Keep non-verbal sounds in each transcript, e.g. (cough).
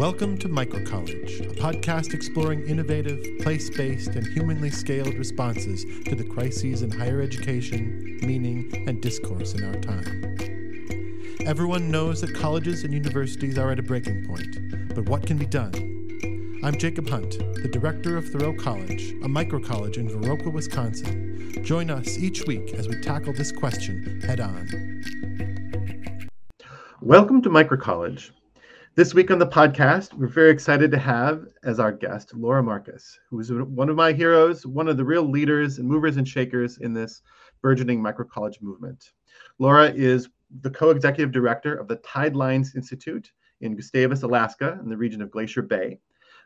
Welcome to Microcollege, a podcast exploring innovative, place based, and humanly scaled responses to the crises in higher education, meaning, and discourse in our time. Everyone knows that colleges and universities are at a breaking point, but what can be done? I'm Jacob Hunt, the director of Thoreau College, a microcollege in Viroqua, Wisconsin. Join us each week as we tackle this question head on. Welcome to Microcollege. This week on the podcast, we're very excited to have as our guest Laura Marcus, who is one of my heroes, one of the real leaders and movers and shakers in this burgeoning microcollege movement. Laura is the co-executive director of the Tidelines Institute in Gustavus, Alaska, in the region of Glacier Bay.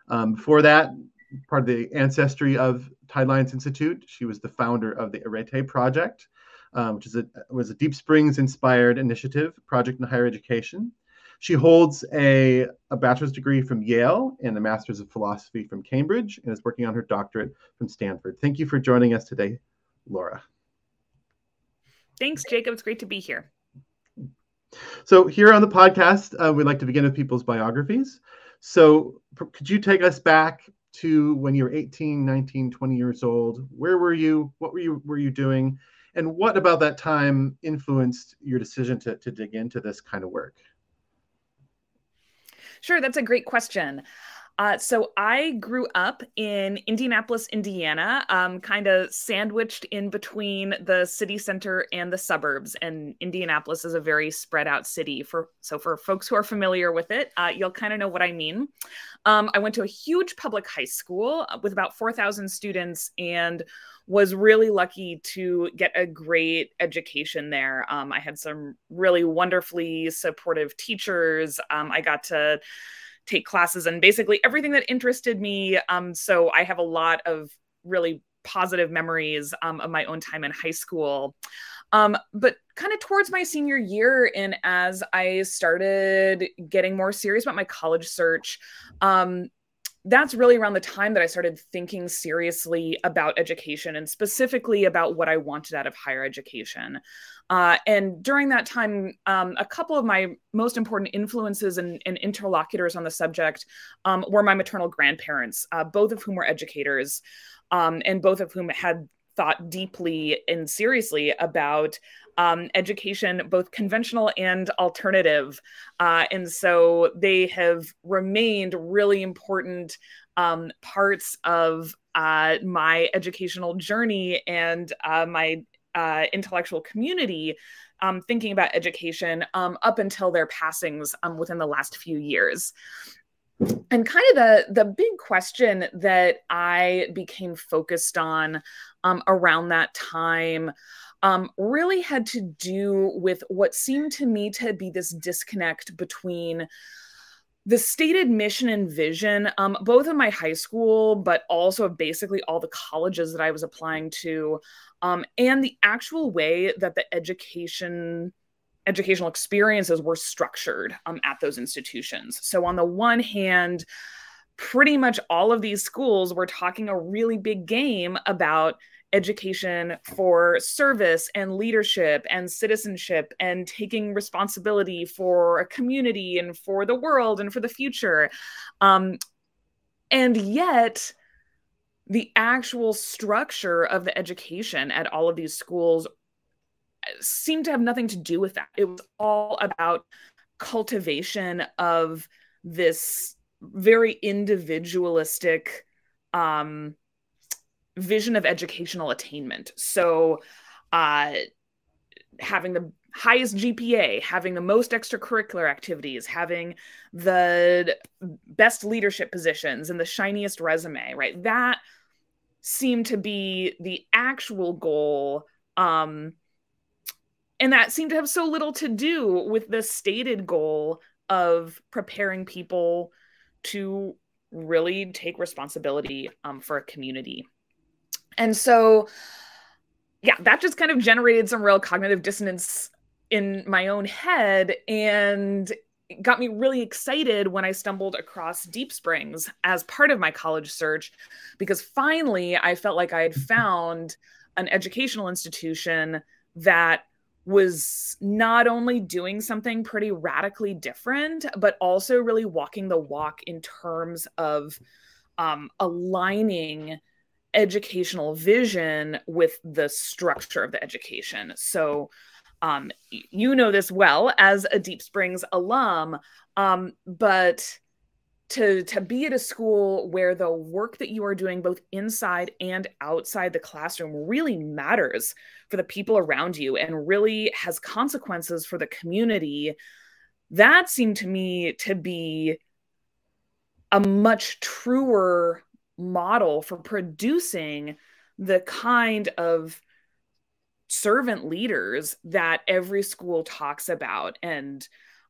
Um, before that, part of the ancestry of Tidelines Institute, she was the founder of the Arete Project, um, which is a, was a Deep Springs inspired initiative project in higher education. She holds a, a bachelor's degree from Yale and a master's of philosophy from Cambridge and is working on her doctorate from Stanford. Thank you for joining us today, Laura. Thanks, Jacob. It's great to be here. So, here on the podcast, uh, we like to begin with people's biographies. So, could you take us back to when you were 18, 19, 20 years old? Where were you? What were you were you doing? And what about that time influenced your decision to, to dig into this kind of work? Sure, that's a great question. Uh, so I grew up in Indianapolis, Indiana, um, kind of sandwiched in between the city center and the suburbs. And Indianapolis is a very spread out city. For so for folks who are familiar with it, uh, you'll kind of know what I mean. Um, I went to a huge public high school with about four thousand students and was really lucky to get a great education there. Um, I had some really wonderfully supportive teachers. Um, I got to take classes and basically everything that interested me. Um, so I have a lot of really positive memories um, of my own time in high school. Um, but kind of towards my senior year, and as I started getting more serious about my college search, um, that's really around the time that I started thinking seriously about education and specifically about what I wanted out of higher education. Uh, and during that time, um, a couple of my most important influences and, and interlocutors on the subject um, were my maternal grandparents, uh, both of whom were educators, um, and both of whom had thought deeply and seriously about um, education, both conventional and alternative. Uh, and so they have remained really important um, parts of uh, my educational journey and uh, my uh, intellectual community. Um, thinking about education um, up until their passings um, within the last few years and kind of the the big question that I became focused on um, around that time um, really had to do with what seemed to me to be this disconnect between the stated mission and vision, um, both of my high school, but also basically all the colleges that I was applying to, um, and the actual way that the education educational experiences were structured um, at those institutions. So, on the one hand, pretty much all of these schools were talking a really big game about education for service and leadership and citizenship and taking responsibility for a community and for the world and for the future. Um, and yet, the actual structure of the education at all of these schools seemed to have nothing to do with that. It was all about cultivation of this very individualistic um, vision of educational attainment. So, uh, having the highest GPA, having the most extracurricular activities, having the best leadership positions and the shiniest resume, right? That seemed to be the actual goal um, and that seemed to have so little to do with the stated goal of preparing people to really take responsibility um, for a community. And so, yeah, that just kind of generated some real cognitive dissonance in my own head and got me really excited when I stumbled across Deep Springs as part of my college search because finally I felt like I had found an educational institution that was not only doing something pretty radically different, but also really walking the walk in terms of um, aligning educational vision with the structure of the education. So, um, you know this well as a Deep Springs alum, um, but to to be at a school where the work that you are doing both inside and outside the classroom really matters for the people around you and really has consequences for the community that seemed to me to be a much truer model for producing the kind of servant leaders that every school talks about. And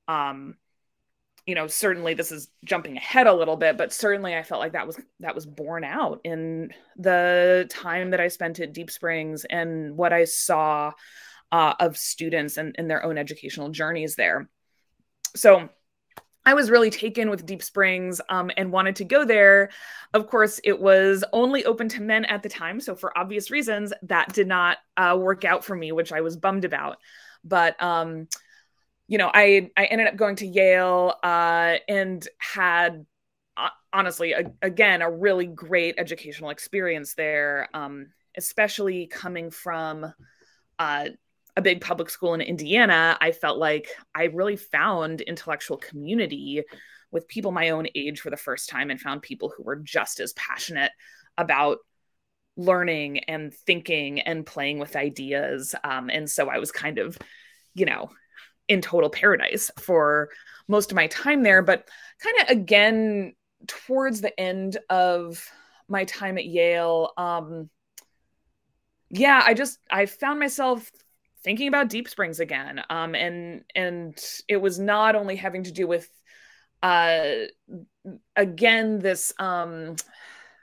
um you know certainly this is jumping ahead a little bit but certainly i felt like that was that was borne out in the time that i spent at deep springs and what i saw uh, of students and, and their own educational journeys there. So I was really taken with Deep Springs um, and wanted to go there. Of course, it was only open to men at the time. So, for obvious reasons, that did not uh, work out for me, which I was bummed about. But um, you know, I I ended up going to Yale uh, and had uh, honestly a, again a really great educational experience there, um, especially coming from uh, a big public school in Indiana. I felt like I really found intellectual community with people my own age for the first time, and found people who were just as passionate about learning and thinking and playing with ideas. Um, and so I was kind of, you know, in total paradise for most of my time there. But kind of again, towards the end of my time at Yale, um, yeah, I just I found myself thinking about Deep Springs again, um, and and it was not only having to do with uh, again this um,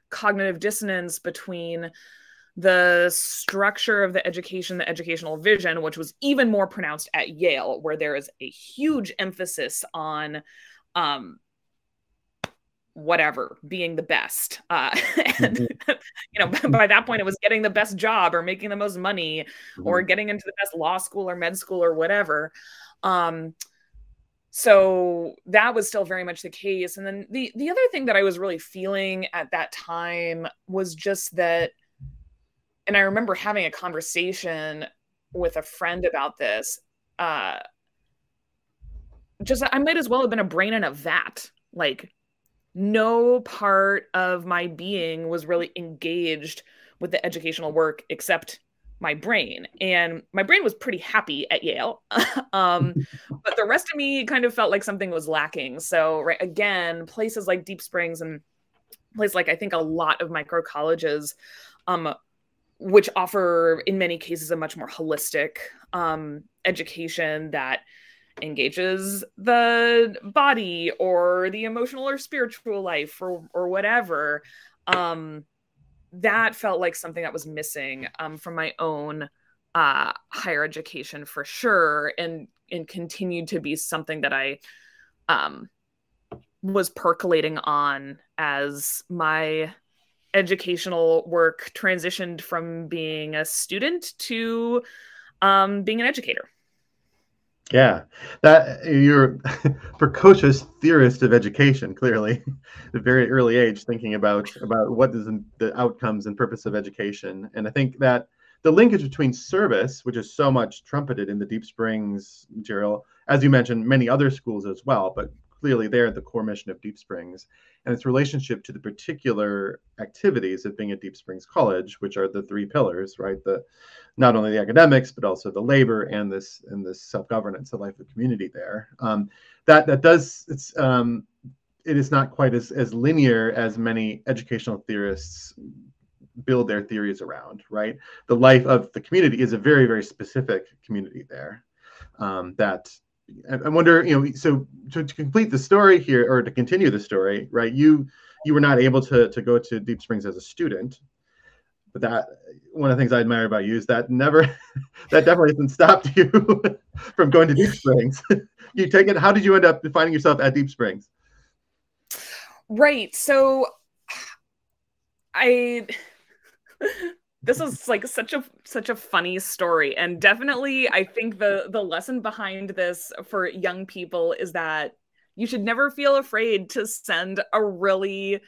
cognitive dissonance between the structure of the education, the educational vision, which was even more pronounced at Yale, where there is a huge emphasis on um, whatever being the best uh, (laughs) and mm-hmm. you know by that point it was getting the best job or making the most money mm-hmm. or getting into the best law school or med school or whatever um, so that was still very much the case and then the the other thing that i was really feeling at that time was just that and I remember having a conversation with a friend about this. Uh, just I might as well have been a brain in a vat. Like no part of my being was really engaged with the educational work except my brain and my brain was pretty happy at yale (laughs) um, (laughs) but the rest of me kind of felt like something was lacking so right again places like deep springs and places like i think a lot of micro colleges um, which offer in many cases a much more holistic um, education that engages the body or the emotional or spiritual life or or whatever um, that felt like something that was missing um, from my own uh, higher education for sure and and continued to be something that i um, was percolating on as my educational work transitioned from being a student to um, being an educator. Yeah, that you're (laughs) precocious theorist of education. Clearly, (laughs) at a very early age, thinking about about what is the outcomes and purpose of education, and I think that the linkage between service, which is so much trumpeted in the Deep Springs material, as you mentioned, many other schools as well, but clearly there at the core mission of Deep Springs and its relationship to the particular activities of being at Deep Springs College, which are the three pillars, right? The not only the academics, but also the labor and this and this self-governance, the life of community there. Um, that that does it's um, it is not quite as as linear as many educational theorists build their theories around, right? The life of the community is a very, very specific community there um, that I wonder, you know, so to, to, complete the story here, or to continue the story, right? You you were not able to to go to Deep Springs as a student, but that one of the things I admire about you is that never, (laughs) that definitely hasn't stopped you (laughs) from going to Deep Springs. (laughs) you take it. How did you end up finding yourself at Deep Springs? Right. So, I this is like such a such a funny story and definitely i think the the lesson behind this for young people is that you should never feel afraid to send a really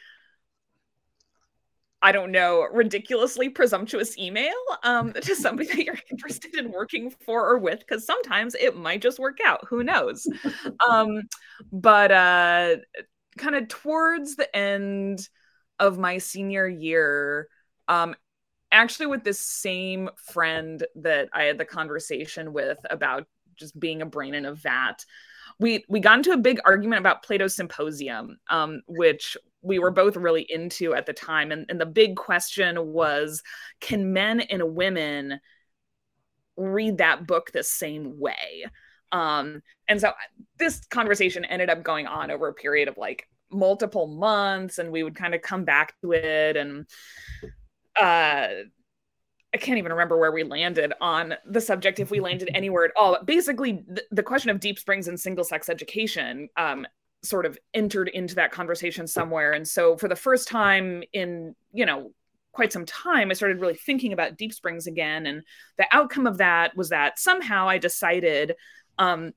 I don't know, ridiculously presumptuous email um, to (laughs) somebody that you're interested in working for or with, because sometimes it might just work out. Who knows? (laughs) um, but uh, kind of towards the end of my senior year, um, actually with this same friend that I had the conversation with about just being a brain in a vat, we we got into a big argument about Plato's Symposium, um, which we were both really into at the time. And, and the big question was can men and women read that book the same way? Um, and so this conversation ended up going on over a period of like multiple months, and we would kind of come back to it. And uh, I can't even remember where we landed on the subject, if we landed (laughs) anywhere at all. But basically, the, the question of deep springs and single sex education um, sort of entered into that conversation somewhere. And so for the first time in, you know, quite some time, I started really thinking about Deep Springs again. And the outcome of that was that somehow I decided um,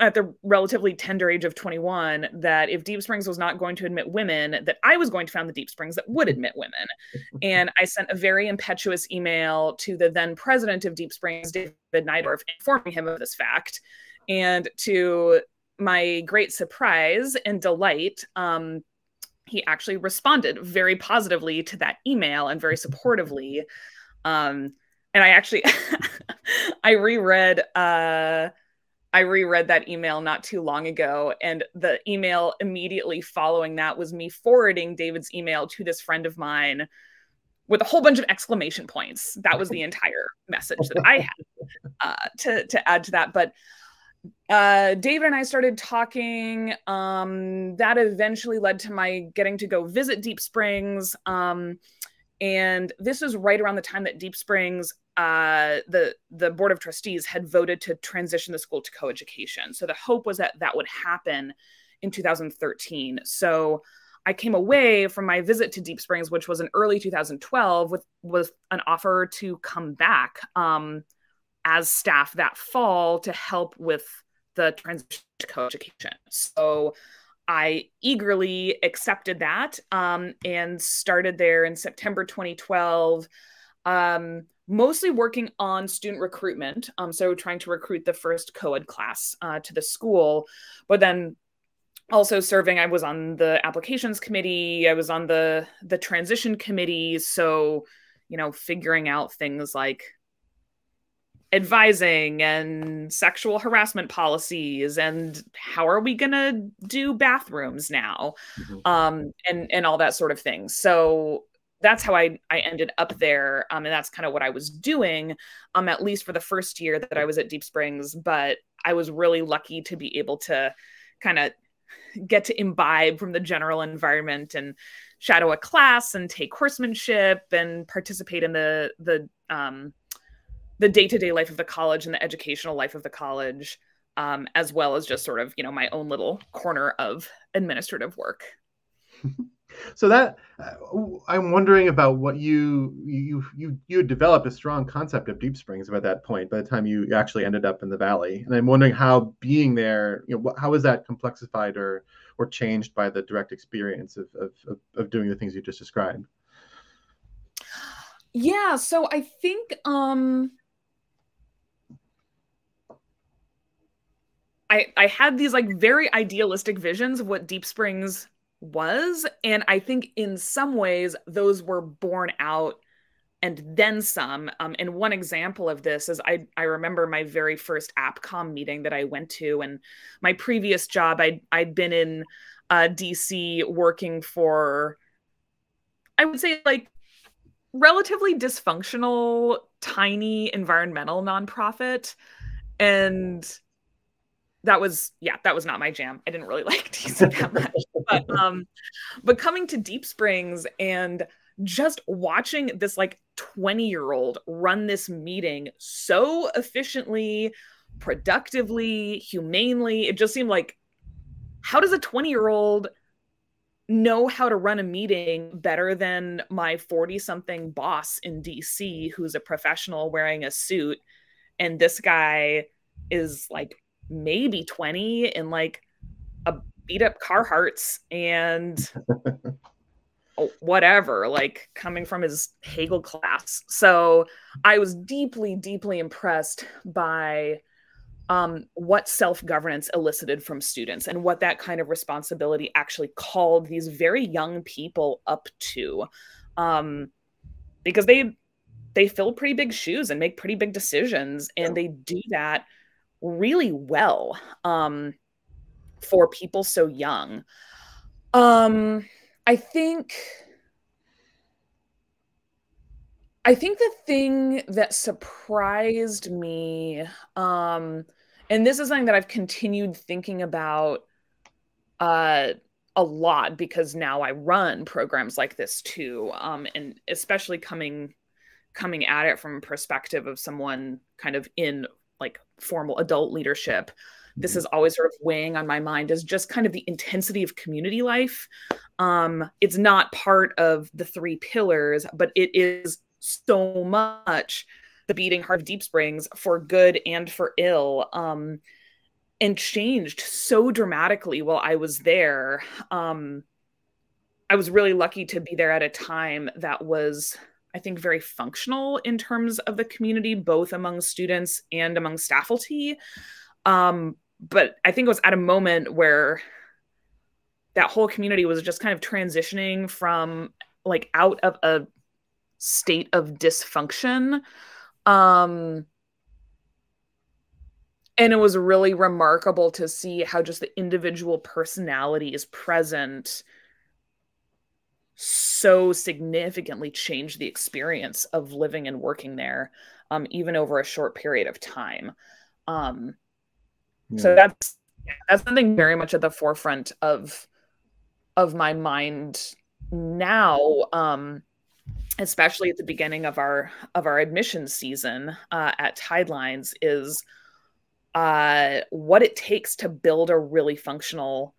at the relatively tender age of 21 that if Deep Springs was not going to admit women, that I was going to found the Deep Springs that would admit women. (laughs) and I sent a very impetuous email to the then president of Deep Springs, David Neidorf, informing him of this fact. And to my great surprise and delight, um, he actually responded very positively to that email and very supportively. Um, and I actually, (laughs) I reread, uh, I reread that email not too long ago, and the email immediately following that was me forwarding David's email to this friend of mine with a whole bunch of exclamation points. That was the (laughs) entire message that I had uh, to to add to that. But uh, David and I started talking. Um, that eventually led to my getting to go visit Deep Springs. Um, and this was right around the time that Deep Springs, uh, the the board of trustees had voted to transition the school to coeducation. So the hope was that that would happen in 2013. So I came away from my visit to Deep Springs, which was in early 2012, with with an offer to come back. Um, as staff that fall to help with the transition to co-education. So I eagerly accepted that um, and started there in September 2012, um, mostly working on student recruitment. Um, so trying to recruit the first co-ed class uh, to the school, but then also serving. I was on the applications committee. I was on the the transition committee. So you know, figuring out things like advising and sexual harassment policies and how are we going to do bathrooms now mm-hmm. um, and and all that sort of thing so that's how I, I ended up there um, and that's kind of what i was doing um, at least for the first year that i was at deep springs but i was really lucky to be able to kind of get to imbibe from the general environment and shadow a class and take horsemanship and participate in the the um, the day-to-day life of the college and the educational life of the college um, as well as just sort of you know my own little corner of administrative work (laughs) so that uh, i'm wondering about what you you you you developed a strong concept of deep springs about that point by the time you actually ended up in the valley. And i'm wondering how being there you know how is that complexified or or changed by the direct experience of of, of, of doing the things you just described? Yeah so i think um I I had these like very idealistic visions of what Deep Springs was and I think in some ways those were borne out and then some. Um, and one example of this is I I remember my very first APCOM meeting that I went to, and my previous job I'd I'd been in uh, DC working for I would say like relatively dysfunctional, tiny environmental nonprofit, and that was yeah that was not my jam. I didn't really (laughs) like dc that much. But (laughs) um but coming to deep springs and just watching this like 20 year old run this meeting so efficiently productively humanely it just seemed like how does a 20 year old know how to run a meeting better than my 40 something boss in DC who's a professional wearing a suit and this guy is like maybe 20 and like a beat up Carhartts and (laughs) whatever, like coming from his Hegel class. So I was deeply, deeply impressed by um, what self governance elicited from students and what that kind of responsibility actually called these very young people up to. Um, because they they fill pretty big shoes and make pretty big decisions and they do that really well um, for people so young. Um, i think i think the thing that surprised me um, and this is something that i've continued thinking about uh, a lot because now i run programs like this too um, and especially coming coming at it from a perspective of someone kind of in like formal adult leadership this mm-hmm. is always sort of weighing on my mind is just kind of the intensity of community life um it's not part of the three pillars but it is so much the beating heart of deep springs for good and for ill um and changed so dramatically while i was there um i was really lucky to be there at a time that was I think, very functional in terms of the community, both among students and among faculty. Um, but I think it was at a moment where that whole community was just kind of transitioning from like out of a state of dysfunction. Um, and it was really remarkable to see how just the individual personality is present so significantly changed the experience of living and working there, um, even over a short period of time. Um, yeah. So that's that's something very much at the forefront of of my mind now. Um, especially at the beginning of our of our admissions season uh, at Tidelines, is uh, what it takes to build a really functional,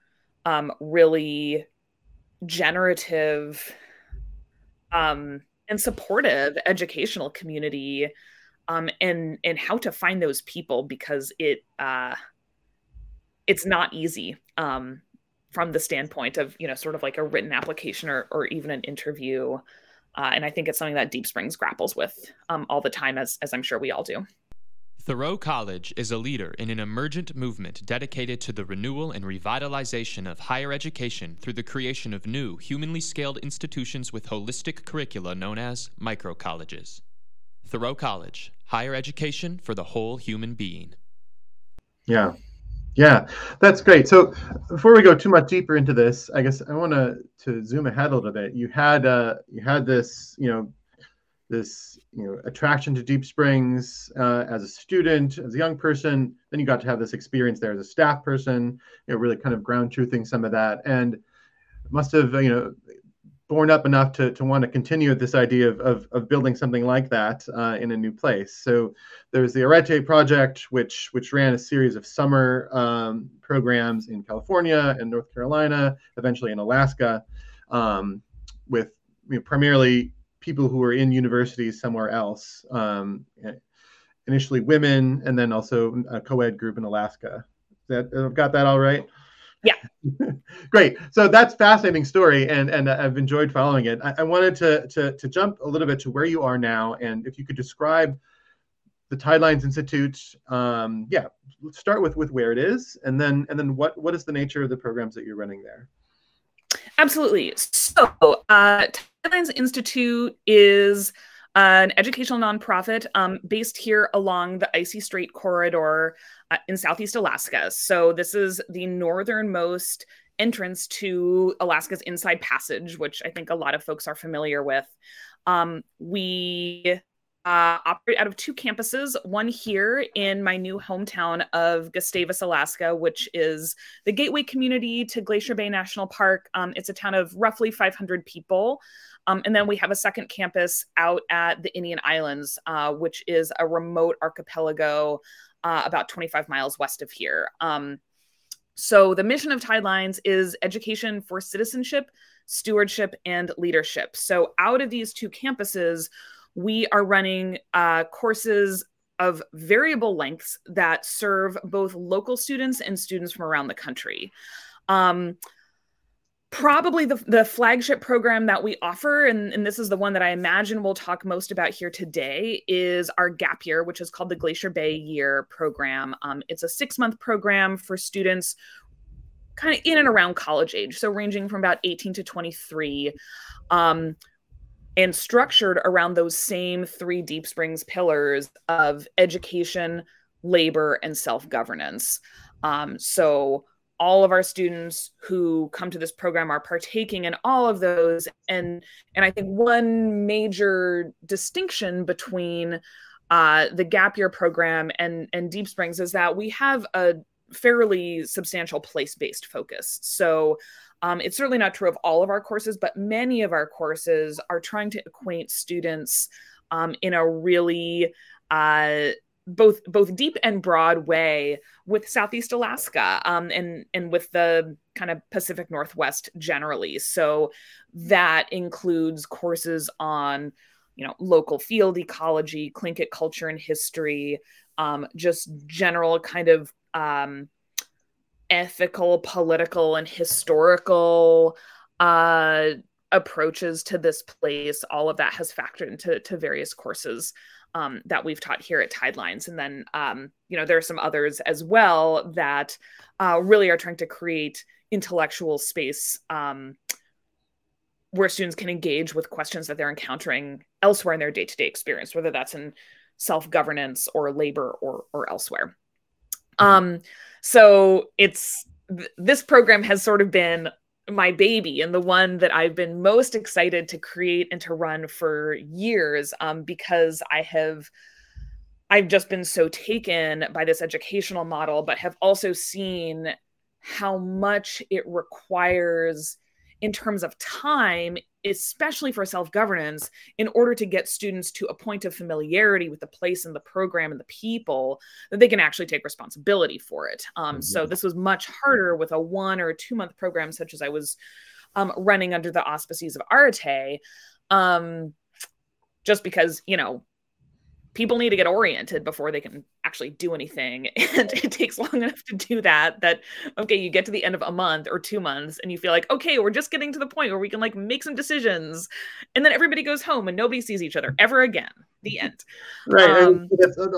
um, really generative um, and supportive educational community um, and and how to find those people because it uh, it's not easy um, from the standpoint of you know sort of like a written application or, or even an interview uh, and i think it's something that deep springs grapples with um, all the time as, as i'm sure we all do Thoreau College is a leader in an emergent movement dedicated to the renewal and revitalization of higher education through the creation of new, humanly scaled institutions with holistic curricula known as microcolleges. Thoreau College, higher education for the whole human being. Yeah. Yeah, that's great. So before we go too much deeper into this, I guess I want to to zoom ahead a little bit. You had uh you had this, you know, this you know attraction to Deep Springs uh, as a student, as a young person. Then you got to have this experience there as a staff person. You know, really kind of ground truthing some of that, and must have you know borne up enough to, to want to continue this idea of, of, of building something like that uh, in a new place. So there's the Arete project, which which ran a series of summer um, programs in California and North Carolina, eventually in Alaska, um, with you know, primarily people who were in universities somewhere else. Um, initially women, and then also a co-ed group in Alaska. That I've got that all right. Yeah. (laughs) Great. So that's fascinating story, and and I've enjoyed following it. I, I, wanted to, to to jump a little bit to where you are now, and if you could describe the Tidelines Institute. Um, yeah, let's start with with where it is, and then and then what what is the nature of the programs that you're running there? Absolutely. So, uh, Tidelines Institute is an educational nonprofit um, based here along the Icy Strait Corridor uh, in Southeast Alaska. So, this is the northernmost entrance to Alaska's Inside Passage, which I think a lot of folks are familiar with. Um, we uh, operate out of two campuses one here in my new hometown of Gustavus, Alaska, which is the gateway community to Glacier Bay National Park. Um, it's a town of roughly 500 people. Um, and then we have a second campus out at the Indian Islands, uh, which is a remote archipelago uh, about 25 miles west of here. Um, So, the mission of Tidelines is education for citizenship, stewardship, and leadership. So, out of these two campuses, we are running uh, courses of variable lengths that serve both local students and students from around the country. Um, probably the, the flagship program that we offer and, and this is the one that i imagine we'll talk most about here today is our gap year which is called the glacier bay year program um, it's a six month program for students kind of in and around college age so ranging from about 18 to 23 um, and structured around those same three deep springs pillars of education labor and self-governance. Um, so all of our students who come to this program are partaking in all of those. And and i think one major distinction between uh, the gap year program and and deep springs is that we have a fairly substantial place-based focus. So um, it's certainly not true of all of our courses but many of our courses are trying to acquaint students um, in a really uh, both both deep and broad way with Southeast Alaska um, and and with the kind of Pacific Northwest generally. So that includes courses on you know local field ecology, Tlingit culture and history, um, just general kind of um, ethical, political, and historical uh, approaches to this place. All of that has factored into to various courses um, that we've taught here at Tidelines. And then, um, you know, there are some others as well that uh, really are trying to create intellectual space um, where students can engage with questions that they're encountering elsewhere in their day to day experience, whether that's in self governance or labor or, or elsewhere. Mm-hmm. Um, so it's th- this program has sort of been my baby and the one that I've been most excited to create and to run for years um, because I have I've just been so taken by this educational model, but have also seen how much it requires in terms of time, especially for self governance, in order to get students to a point of familiarity with the place and the program and the people that they can actually take responsibility for it. Um, mm-hmm. So this was much harder with a one or two month program, such as I was um, running under the auspices of Arete. Um, just because, you know, people need to get oriented before they can actually do anything. (laughs) And it takes long enough to do that that okay you get to the end of a month or two months and you feel like okay we're just getting to the point where we can like make some decisions. And then everybody goes home and nobody sees each other ever again. The (laughs) end. Right. Um,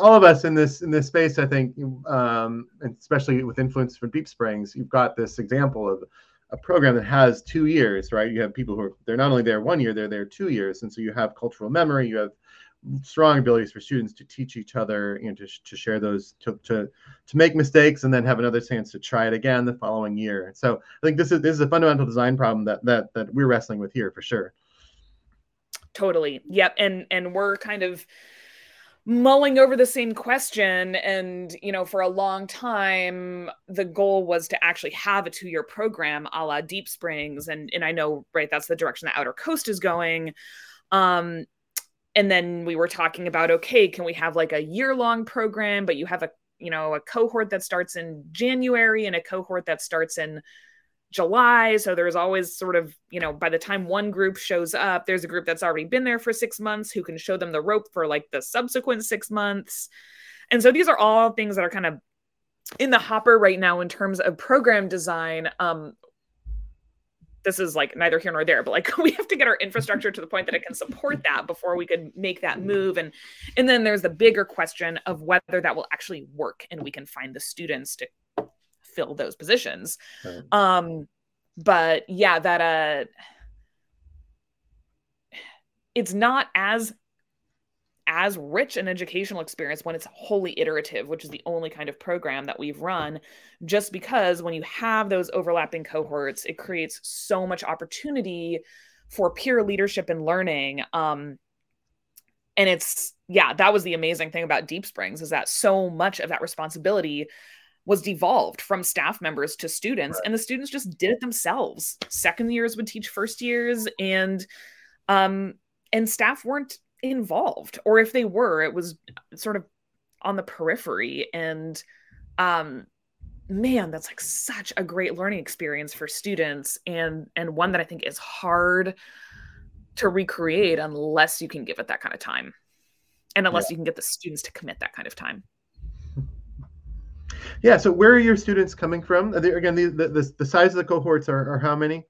all of us in this in this space i think um especially with influence from deep springs you've got this example of a program that has two years right? You have people who are they're not only there one year they're there two years. And so you have cultural memory you have strong abilities for students to teach each other and to, to share those to, to to make mistakes and then have another chance to try it again the following year. So i think this is this is a fundamental design problem that that that we're wrestling with here for sure. Totally. Yep. And and we're kind of mulling over the same question. And you know for a long time the goal was to actually have a two-year program a la deep springs. And and i know right that's the direction the outer coast is going. Um and then we were talking about okay can we have like a year long program? But you have a you know a cohort that starts in january and a cohort that starts in july. So there's always sort of you know by the time one group shows up there's a group that's already been there for six months who can show them the rope for like the subsequent six months. And so these are all things that are kind of in the hopper right now in terms of program design. Um, this is like neither here nor there but like (laughs) we have to get our infrastructure to the point that it can support that before we could make that move and and then there's the bigger question of whether that will actually work and we can find the students to fill those positions right. um but yeah that uh it's not as as rich an educational experience when it's wholly iterative, which is the only kind of program that we've run, just because when you have those overlapping cohorts, it creates so much opportunity for peer leadership and learning. Um, and it's, yeah, that was the amazing thing about Deep Springs is that so much of that responsibility was devolved from staff members to students, right. and the students just did it themselves. Second years would teach first years, and um, and staff weren't involved or if they were it was sort of on the periphery. And um man that's like such a great learning experience for students and and one that i think is hard to recreate unless you can give it that kind of time and unless yeah. you can get the students to commit that kind of time. Yeah so where are your students coming from? Again the, the, the size of the cohorts are, are how many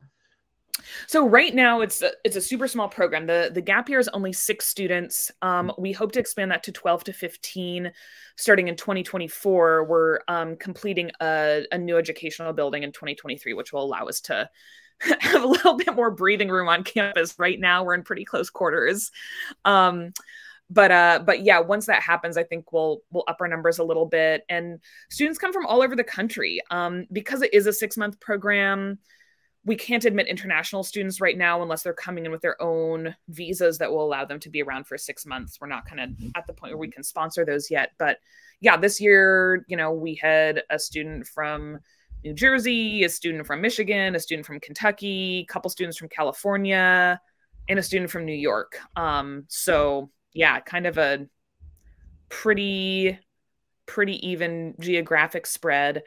so right now it's a, it's a super small program. The the gap year is only six students. Um, we hope to expand that to 12 to 15 starting in 2024. We're um, completing a, a new educational building in 2023, which will allow us to (laughs) have a little bit more breathing room on campus. Right now we're in pretty close quarters. Um, but uh but yeah once that happens i think we'll we'll up our numbers a little bit and students come from all over the country um because it is a six month program we can't admit international students right now unless they're coming in with their own visas that will allow them to be around for six months. We're not kind of at the point where we can sponsor those yet. But yeah, this year, you know, we had a student from New Jersey, a student from Michigan, a student from Kentucky, a couple students from California, and a student from New York. Um, so yeah, kind of a pretty pretty even geographic spread.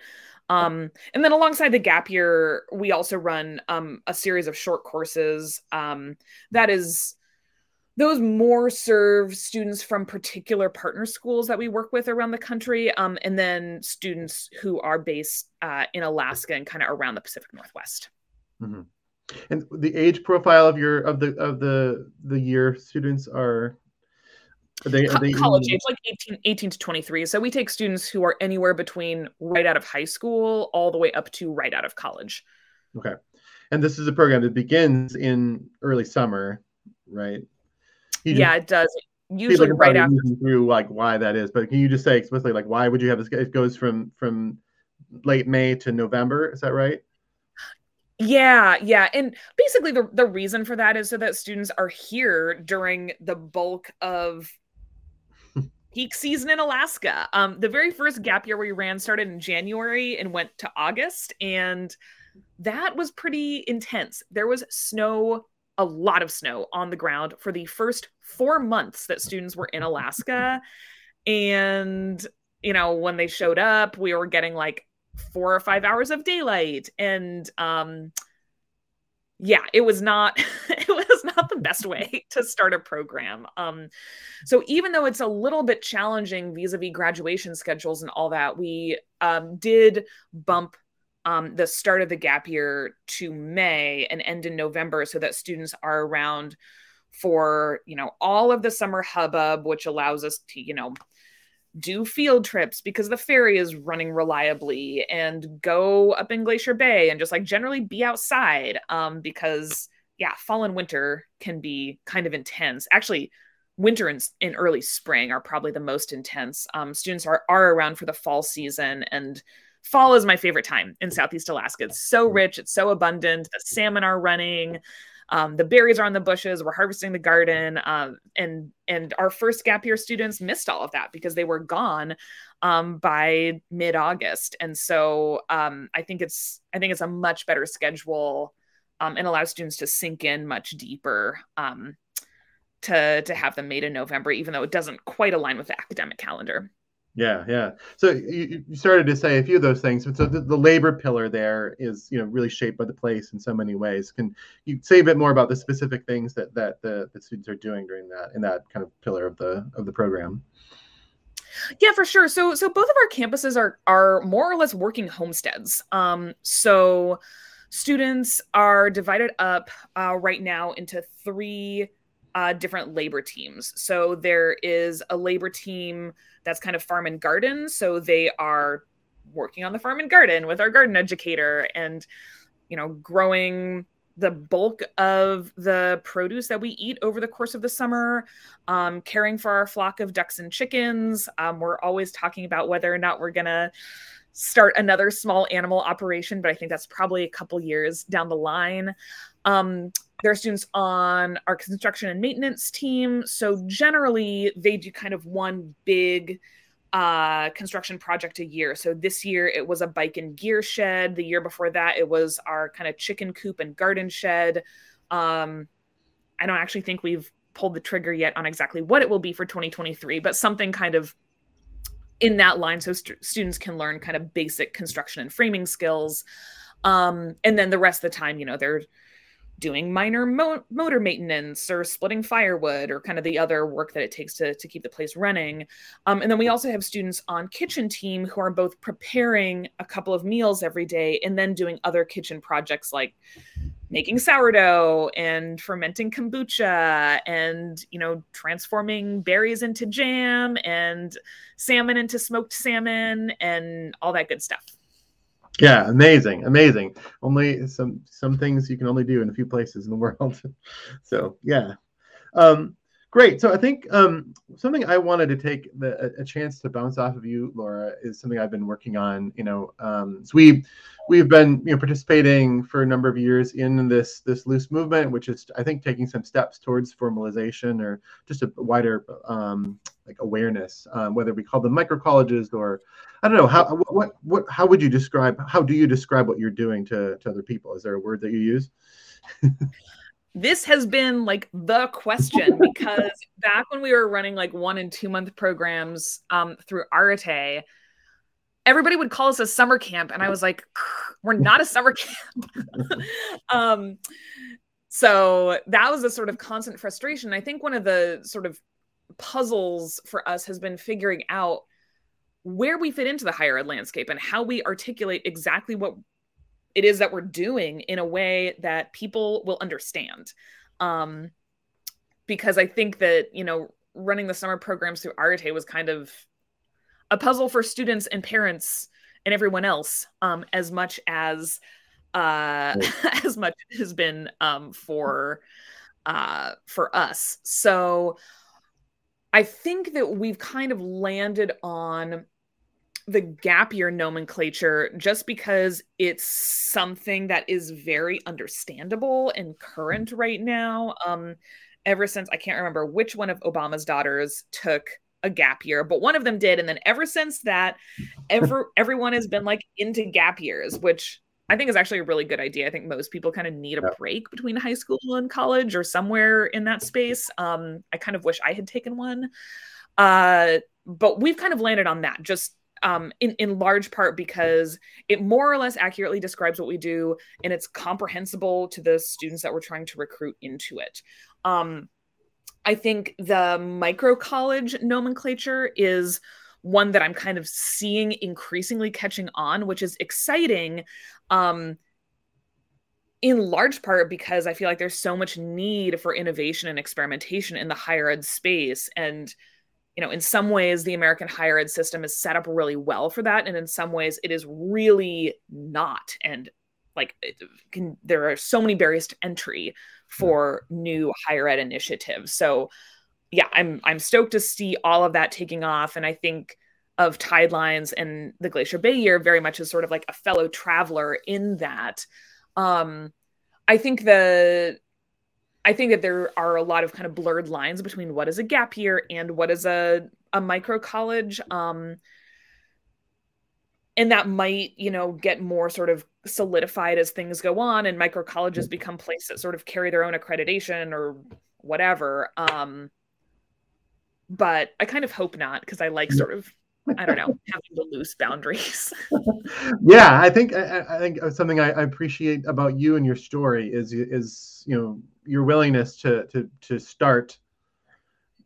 Um, and then alongside the gap year, we also run um, a series of short courses. Um, that is, those more serve students from particular partner schools that we work with around the country, um, and then students who are based uh, in Alaska and kind of around the Pacific Northwest. Mm-hmm. And the age profile of your of the of the the year students are are they, are they college age, like 18, 18 to 23. So we take students who are anywhere between right out of high school all the way up to right out of college. Okay. And this is a program that begins in early summer, right? yeah, it does. Usually right after through like why that is, but can you just say explicitly like why would you have this? It goes from from late May to November. Is that right? Yeah, yeah. And basically the the reason for that is so that students are here during the bulk of peak season in Alaska. Um, the very first gap year we ran started in January and went to August, and that was pretty intense. There was snow, a lot of snow on the ground for the first four months that students were in Alaska. And, you know, when they showed up, we were getting like four or five hours of daylight. And, um, yeah, it was not (laughs) it the best way (laughs) to start a program. Um, so even though it's a little bit challenging vis-a-vis graduation schedules and all that, we um, did bump um, the start of the gap year to May and end in November, so that students are around for you know all of the summer hubbub, which allows us to you know do field trips because the ferry is running reliably and go up in Glacier Bay and just like generally be outside um, because yeah, fall and winter can be kind of intense. Actually, winter and, in early spring are probably the most intense. Um, students are are around for the fall season and fall is my favorite time in Southeast Alaska. It's so rich, it's so abundant. The salmon are running. Um, the berries are on the bushes. We're harvesting the garden, um, and and our first gap year students missed all of that because they were gone um, by mid August, and so um, I think it's I think it's a much better schedule um, and allows students to sink in much deeper um, to to have them made in November, even though it doesn't quite align with the academic calendar. Yeah, yeah. So you, you started to say a few of those things. but So the, the, labor pillar there is, you know, really shaped by the place in so many ways. Can you say a bit more about the specific things that that the, the students are doing during that in that kind of pillar of the of the program? Yeah, for sure. So so both of our campuses are are more or less working homesteads. Um, so students are divided up uh, right now into three uh, different labor teams. So there is a labor team that's kind of farm and garden. So they are working on the farm and garden with our garden educator and, you know, growing the bulk of the produce that we eat over the course of the summer, um, caring for our flock of ducks and chickens. Um, we're always talking about whether or not we're going to start another small animal operation, but I think that's probably a couple years down the line. Um, there are students on our construction and maintenance team. So generally, they do kind of one big uh, construction project a year. So this year it was a bike and gear shed. The year before that, it was our kind of chicken coop and garden shed. Um, I don't actually think we've pulled the trigger yet on exactly what it will be for 2023, but something kind of in that line so st- students can learn kind of basic construction and framing skills um, and then the rest of the time you know they're doing minor mo- motor maintenance or splitting firewood or kind of the other work that it takes to, to keep the place running. Um, and then we also have students on kitchen team who are both preparing a couple of meals every day and then doing other kitchen projects like making sourdough and fermenting kombucha and you know transforming berries into jam and salmon into smoked salmon and all that good stuff yeah, amazing, amazing. Only some some things you can only do in a few places in the (laughs) world. so yeah, um, great. So I think um, something I wanted to take the, a, chance to bounce off of you, Laura, is something I've been working on. You know, um, so we we've been you know participating for a number of years in this this loose movement, which is I think taking some steps towards formalization or just a wider um, like awareness, um, whether we call them micro colleges or I don't know how what what how would you describe how do you describe what you're doing to to other people? Is there a word that you use? (laughs) this has been like the question because back when we were running like one and two month programs um, through Arete, everybody would call us a summer camp. And i was like we're not a summer camp. (laughs) Um, so that was a sort of constant frustration. I think one of the sort of puzzles for us has been figuring out where we fit into the higher ed landscape and how we articulate exactly what it is that we're doing in a way that people will understand. Um, because i think that you know running the summer programs through Arete was kind of a puzzle for students and parents and everyone else um, as much as uh, (laughs) as much has been um, for uh, for us. So I think that we've kind of landed on the gap year nomenclature just because it's something that is very understandable and current right now. Um, ever since I can't remember which one of Obama's daughters took a gap year, but one of them did. And then ever since that, ever (laughs) everyone has been like into gap years, which I think is actually a really good idea. I think most people kind of need a break between high school and college or somewhere in that space. Um, I kind of wish I had taken one. Uh, but we've kind of landed on that just um, in, in large part because it more or less accurately describes what we do and it's comprehensible to the students that we're trying to recruit into it. Um, I think the micro college nomenclature is one that I'm kind of seeing increasingly catching on, which is exciting. Um, in large part because I feel like there's so much need for innovation and experimentation in the higher ed space. And, you know, in some ways, the American higher ed system is set up really well for that. And in some ways, it is really not. And like, can, there are so many barriers to entry for new higher ed initiatives. So yeah, I'm I'm stoked to see all of that taking off. And I think of Tidelines and the Glacier Bay year very much as sort of like a fellow traveler in that. Um, I think the I think that there are a lot of kind of blurred lines between what is a gap year and what is a a micro college. Um, and that might you know get more sort of solidified as things go on and micro colleges become places that sort of carry their own accreditation or whatever um but i kind of hope not because i like sort of i don't know (laughs) having the loose boundaries. (laughs) Yeah i think I, I, think something I, I appreciate about you and your story is is you know your willingness to to to start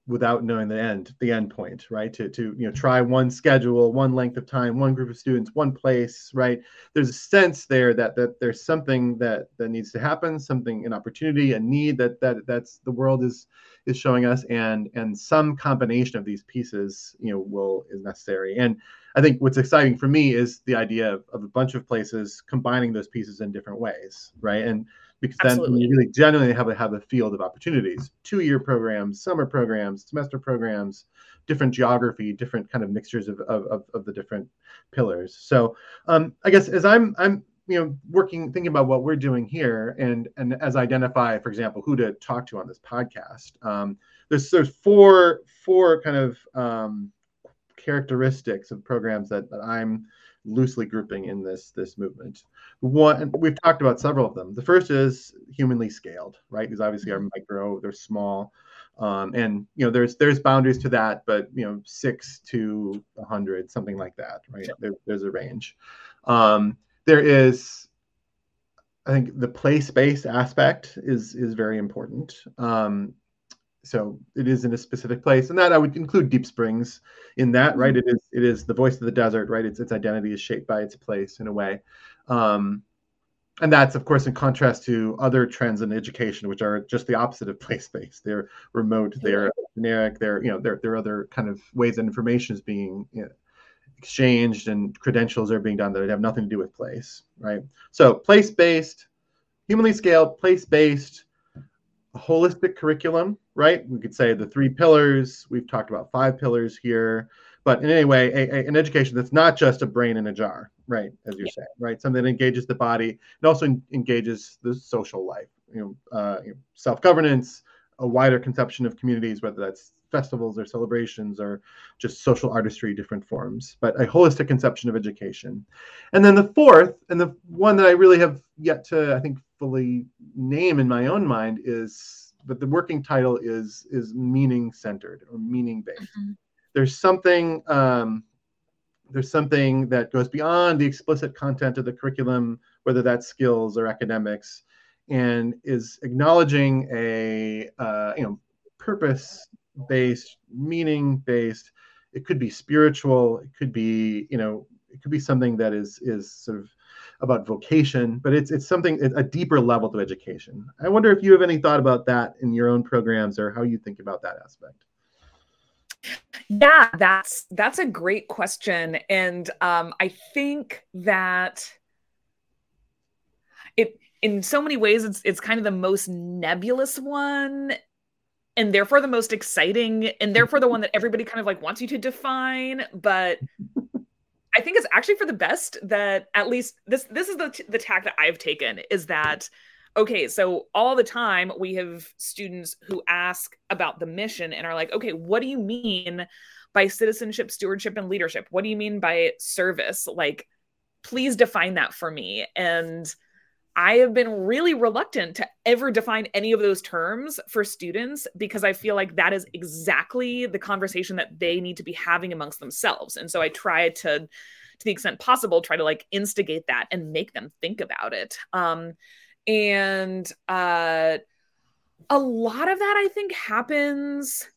without knowing the end the end point right? To to you know try one schedule one length of time one group of students one place right? There's a sense there that that there's something that that needs to happen something an opportunity a need that that that's the world is is showing us and and some combination of these pieces you know will is necessary. And i think what's exciting for me is the idea of, of a bunch of places combining those pieces in different ways right? And because Absolutely. then you really genuinely have a have a field of opportunities two year programs summer programs semester programs different geography different kind of mixtures of of, of the different pillars so um, i guess as i'm i'm you know working thinking about what we're doing here and and as I identify for example who to talk to on this podcast um, there's there's four four kind of um, characteristics of programs that, that i'm loosely grouping in this this movement. One, we've talked about several of them. The first is humanly scaled, right? These obviously our mm-hmm. micro, they're small. Um, and you know, there's there's boundaries to that, but you know, six to a hundred, something like that, right? There, there's a range. Um, there is, I think, the play space aspect is is very important. Um, so it is in a specific place, and that I would include Deep Springs in that, right? It is it is the voice of the desert, right? Its its identity is shaped by its place in a way. Um, and that's of course in contrast to other trends in education which are just the opposite of (laughs) place-based they're remote they're generic they're you know there, there are other kind of ways that information is being you know, exchanged and credentials are being done that have nothing to do with place right so place-based humanly scaled place-based holistic curriculum right? We could say the three pillars. We've talked about five pillars here. But in any way a, a, an education that's not just a brain in a jar right as you're yeah. saying right? Something that engages the body. It also en- engages the social life you know, uh, you know, self-governance a wider conception of communities whether that's festivals or celebrations or just social artistry different forms but a holistic conception of education. And then the fourth and the one that i really have yet to i think fully name in my own mind is but the working title is is meaning centered or meaning based mm-hmm. there's something um, there's something that goes beyond the explicit content of the curriculum, whether that's skills or academics, and is acknowledging a uh, you know purpose-based, meaning-based. It could be spiritual. It could be you know it could be something that is is sort of about vocation, but it's it's something a deeper level to education. I wonder if you have any thought about that in your own programs or how you think about that aspect. Yeah, that's that's a great question, and um, I think that it in so many ways it's it's kind of the most nebulous one and therefore the most exciting and therefore the one that everybody kind of like wants you to define but i think it's actually for the best that at least this this is the the tack that i've taken is that okay, so all the time we have students who ask about the mission and are like, okay, what do you mean by citizenship, stewardship, and leadership? What do you mean by service? Like, please define that for me. And I have been really reluctant to ever define any of those terms for students because I feel like that is exactly the conversation that they need to be having amongst themselves. And so I try to, to the extent possible, try to like instigate that and make them think about it. Um, and uh, a lot of that i think happens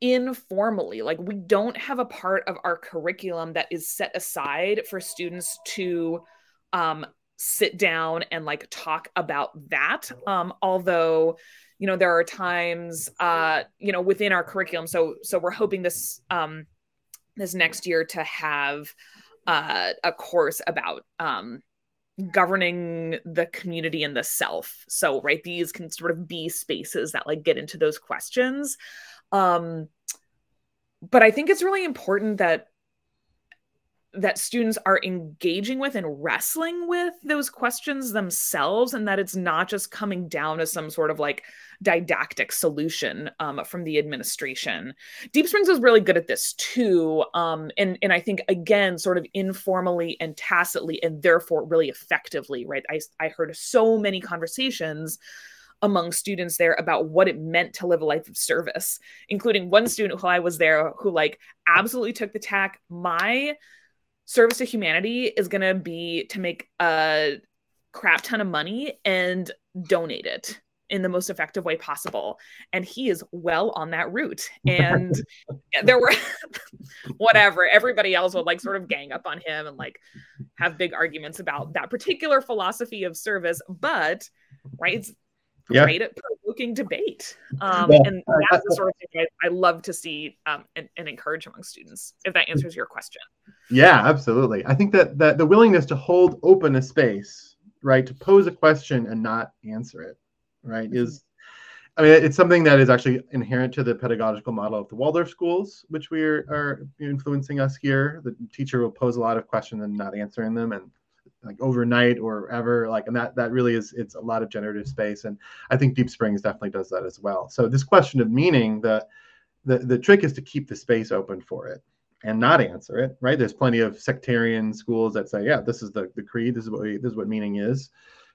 informally like we don't have a part of our curriculum that is set aside for students to um, sit down and like talk about that. Um, although you know there are times uh, you know within our curriculum so so we're hoping this um, this next year to have uh, a course about um, governing the community and the self. So right these can sort of be spaces that like get into those questions. Um but i think it's really important that that students are engaging with and wrestling with those questions themselves and that it's not just coming down as some sort of like didactic solution um, from the administration. Deep springs was really good at this too um, and and i think again sort of informally and tacitly and therefore really effectively right? I, I heard so many conversations among students there about what it meant to live a life of service including one student who i was there who like absolutely took the tack. My service to humanity is going to be to make a crap ton of money and donate it in the most effective way possible and he is well on that route and (laughs) there were (laughs) whatever everybody else would like sort of gang up on him and like have big arguments about that particular philosophy of service but right it's yeah. great at provoking debate. Um, yeah. And that's the sort of thing I, I love to see um, and, and, encourage among students, if that answers your question. Yeah, absolutely. I think that, that the willingness to hold open a space, right, to pose a question and not answer it, right, mm-hmm. is, I mean, it's something that is actually inherent to the pedagogical model of the Waldorf schools, which we are, are influencing us here. The teacher will pose a lot of questions and not answering them, and like overnight or ever like and that that really is it's a lot of generative space and i think deep springs definitely does that as well so this question of meaning the the, the trick is to keep the space open for it and not answer it right? There's plenty of sectarian schools that say yeah this is the, the creed this is what we, this is what meaning is.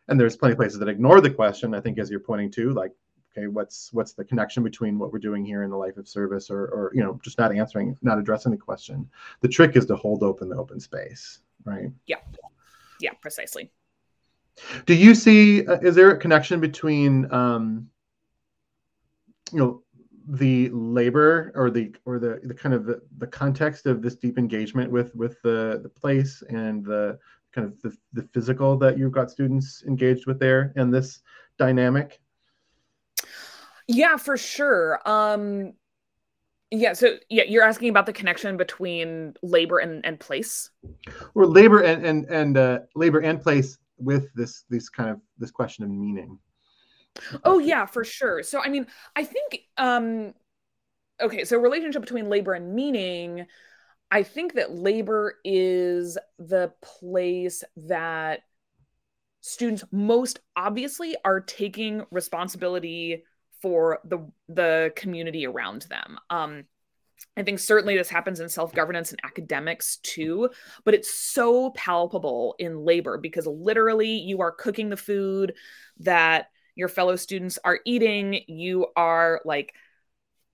And there's plenty of places that ignore the question i think as you're pointing to like okay what's what's the connection between what we're doing here in the life of service or or you know just not answering not addressing the question. The trick is to hold open the open space right? Yeah. Yeah precisely. Do you see uh, is there a connection between um you know the labor or the or the the kind of the, the context of this deep engagement with with the the place and the kind of the, the physical that you've got students engaged with there and this dynamic? Yeah for sure. Um yeah so yeah you're asking about the connection between labor and, and place? Or labor and and and uh, labor and place with this this kind of this question of meaning oh yeah for sure so i mean i think um okay so relationship between labor and meaning I think that labor is the place that students most obviously are taking responsibility for the the community around them. Um, I think certainly this happens in self governance and academics too, but it's so palpable in labor because literally you are cooking the food that your fellow students are eating. You are like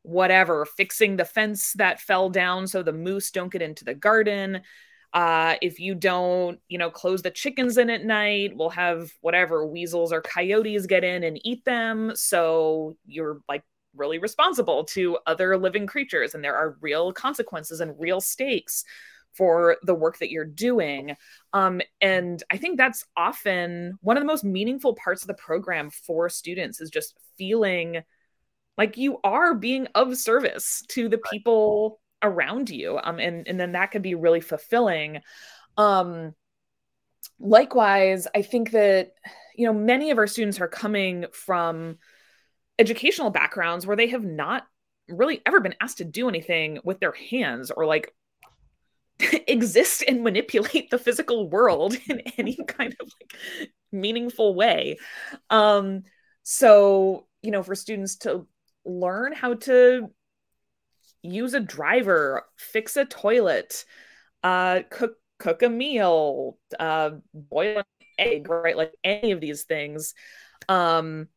whatever, fixing the fence that fell down so the moose don't get into the garden. Uh, if you don't, you know, close the chickens in at night, we'll have whatever weasels or coyotes get in and eat them. So you're like really responsible to other living creatures, and there are real consequences and real stakes for the work that you're doing. Um, and I think that's often one of the most meaningful parts of the program for students is just feeling like you are being of service to the people around you. Um and and then that could be really fulfilling. Um likewise i think that you know many of our students are coming from educational backgrounds where they have not really ever been asked to do anything with their hands or like (laughs) exist and manipulate the physical world in (laughs) any kind of like meaningful way um so you know for students to learn how to use a driver, fix a toilet, uh, cook cook a meal, uh, boil an egg, right? Like any of these things, um,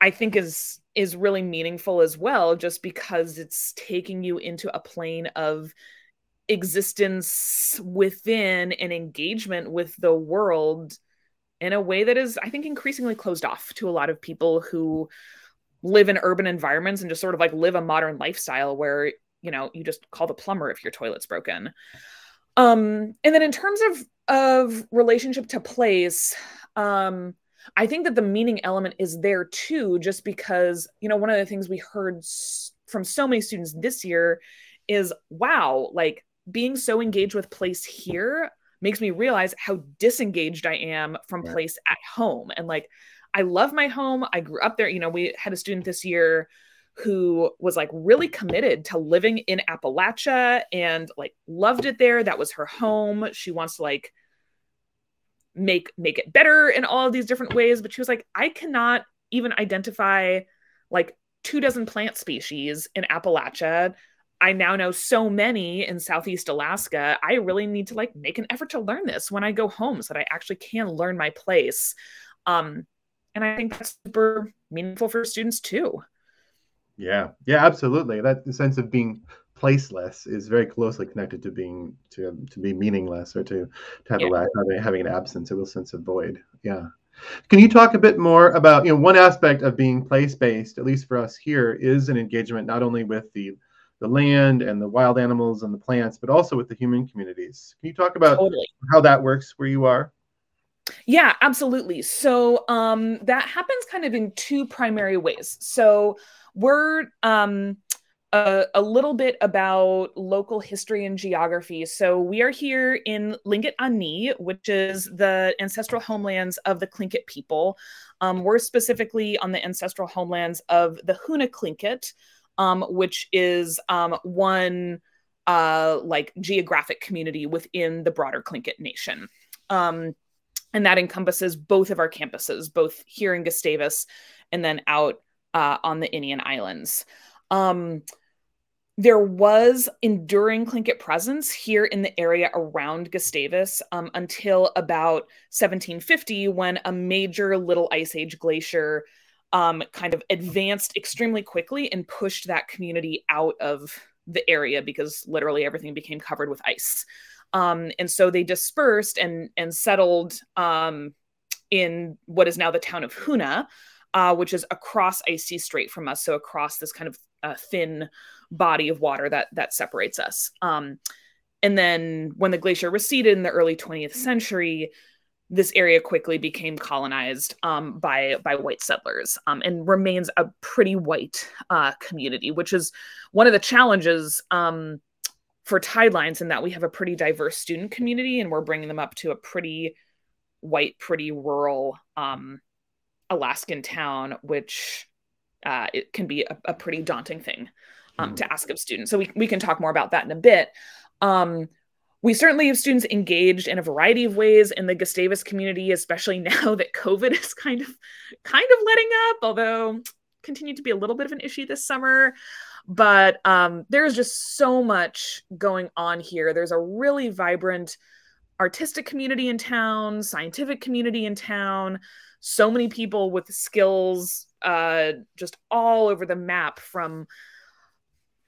I think is is really meaningful as well, just because it's taking you into a plane of existence within and engagement with the world in a way that is, I think, increasingly closed off to a lot of people who live in urban environments and just sort of like live a modern lifestyle where you know you just call the plumber if your toilet's broken. Um and then in terms of of relationship to place um i think that the meaning element is there too just because you know one of the things we heard s- from so many students this year is wow like being so engaged with place here makes me realize how disengaged i am from yeah. place at home and like I love my home. I grew up there. You know, we had a student this year who was like really committed to living in Appalachia and like loved it there. That was her home. She wants to like make make it better in all of these different ways, but she was like I cannot even identify like two dozen plant species in Appalachia. I now know so many in Southeast Alaska. I really need to like make an effort to learn this when I go home so that I actually can learn my place. Um, and i think that's super meaningful for students too yeah yeah absolutely that sense of being placeless is very closely connected to being to to be meaningless or to to have yeah. a lack of having an absence a real sense of void yeah can you talk a bit more about you know one aspect of being place based at least for us here is an engagement not only with the the land and the wild animals and the plants but also with the human communities can you talk about totally. how that works where you are yeah, absolutely. So um, that happens kind of in two primary ways. So we're um, a, a, little bit about local history and geography. So we are here in Tlingit Ani, which is the ancestral homelands of the Tlingit people. Um, we're specifically on the ancestral homelands of the Huna Tlingit, um, which is um, one uh, like geographic community within the broader Tlingit nation. Um, and that encompasses both of our campuses, both here in Gustavus and then out uh, on the Inian Islands. Um, there was enduring Tlingit presence here in the area around Gustavus um, until about 1750, when a major Little Ice Age glacier um, kind of advanced extremely quickly and pushed that community out of the area because literally everything became covered with ice. Um, and so they dispersed and and settled um, in what is now the town of Hoonah, uh, which is across Icy Strait from us, so across this kind of uh, thin body of water that that separates us. Um, and then when the glacier receded in the early 20th century, this area quickly became colonized um, by by white settlers um, and remains a pretty white uh, community, which is one of the challenges um, for Tidelines in that we have a pretty diverse student community and we're bringing them up to a pretty white, pretty rural um, Alaskan town, which uh, it can be a, a pretty daunting thing mm. to ask of students. So we we can talk more about that in a bit. Um, we certainly have students engaged in a variety of ways in the Gustavus community, especially (laughs) now that COVID is kind of kind of letting up, although continued to be a little bit of an issue this summer. But um, there's just so much going on here. There's a really vibrant artistic community in town, scientific community in town, so many people with skills uh, just all over the map from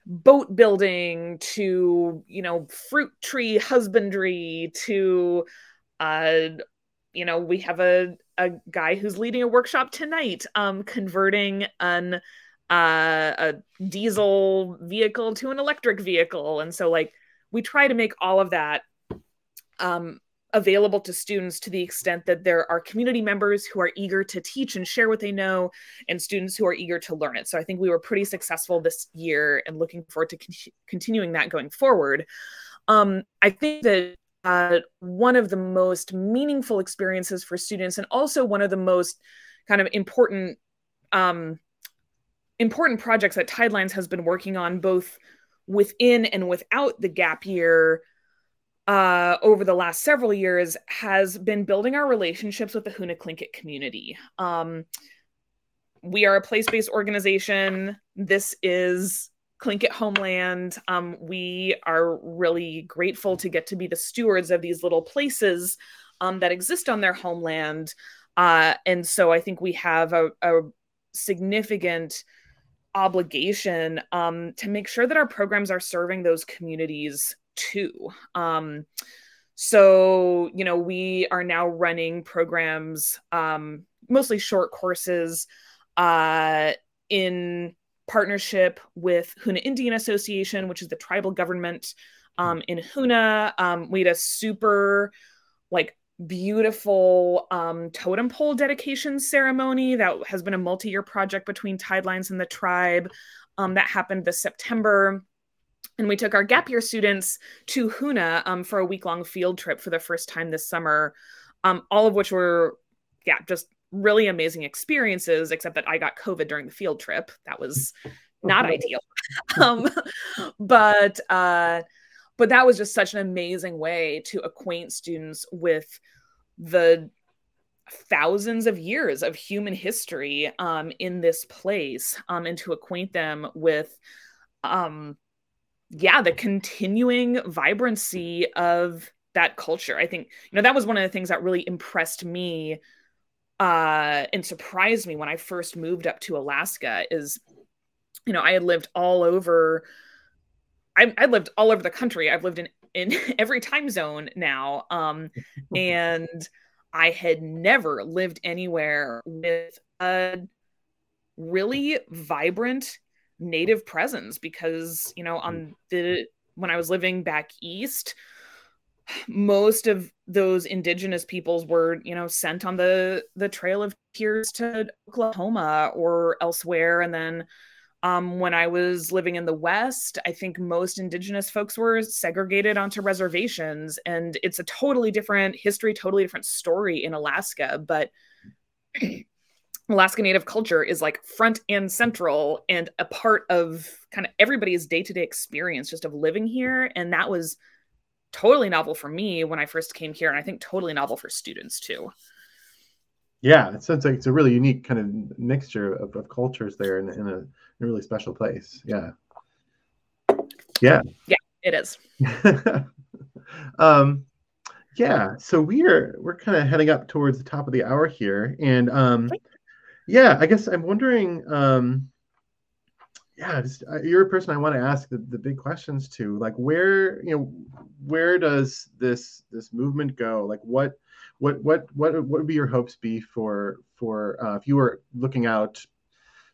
boat building to you know fruit tree husbandry to uh you know we have a a guy who's leading a workshop tonight um converting an uh a diesel vehicle to an electric vehicle. And so like we try to make all of that um available to students to the extent that there are community members who are eager to teach and share what they know and students who are eager to learn it. So I think we were pretty successful this year and looking forward to con- continuing that going forward. Um, I think that uh, one of the most meaningful experiences for students and also one of the most kind of important um, important projects that Tidelines has been working on both within and without the gap year uh, over the last several years has been building our relationships with the Hoonah Tlingit community. Um, we are a place based organization. This is Tlingit homeland. Um, we are really grateful to get to be the stewards of these little places um, that exist on their homeland. Uh, and so I think we have a, a significant obligation um, to make sure that our programs are serving those communities too. Um, so, you know, we are now running programs, um, mostly short courses, uh, in partnership with Hoonah Indian Association, which is the tribal government um, in Hoonah. Um, we had a super, like, beautiful um, totem pole dedication ceremony that has been a multi year project between Tidelines and the tribe um, that happened this September and we took our gap year students to Hoonah um, for a week long field trip for the first time this summer, um, all of which were, yeah, just really amazing experiences, except that I got COVID during the field trip. That was (laughs) not ideal. (laughs) um, but, uh, but that was just such an amazing way to acquaint students with the thousands of years of human history um, in this place um, and to acquaint them with um, yeah, the continuing vibrancy of that culture. I think, you know, that was one of the things that really impressed me uh, and surprised me when I first moved up to Alaska is, you know, I had lived all over, I, I lived all over the country. I've lived in, in (laughs) every time zone now. Um, (laughs) and I had never lived anywhere with a really vibrant native presence because you know on mm. the when i was living back east most of those indigenous peoples were you know sent on the the trail of tears to oklahoma or elsewhere and then um, when i was living in the west i think most indigenous folks were segregated onto reservations and it's a totally different history totally different story in alaska but (clears throat) Alaska Native culture is like front and central and a part of kind of everybody's day to day experience just of living here. And that was totally novel for me when I first came here. And I think totally novel for students too. Yeah, it sounds like it's a really unique kind of mixture of, of cultures there in, in, a, in a really special place. Yeah. Yeah. Yeah, it is. (laughs) um, yeah, so we are we're kind of heading up towards the top of the hour here, and um, Yeah, I guess I'm wondering. Um, yeah, just, uh, you're a person I want to ask the, the big questions to. Like, where you know, where does this this movement go? Like, what what what what what would be your hopes be for for uh, if you were looking out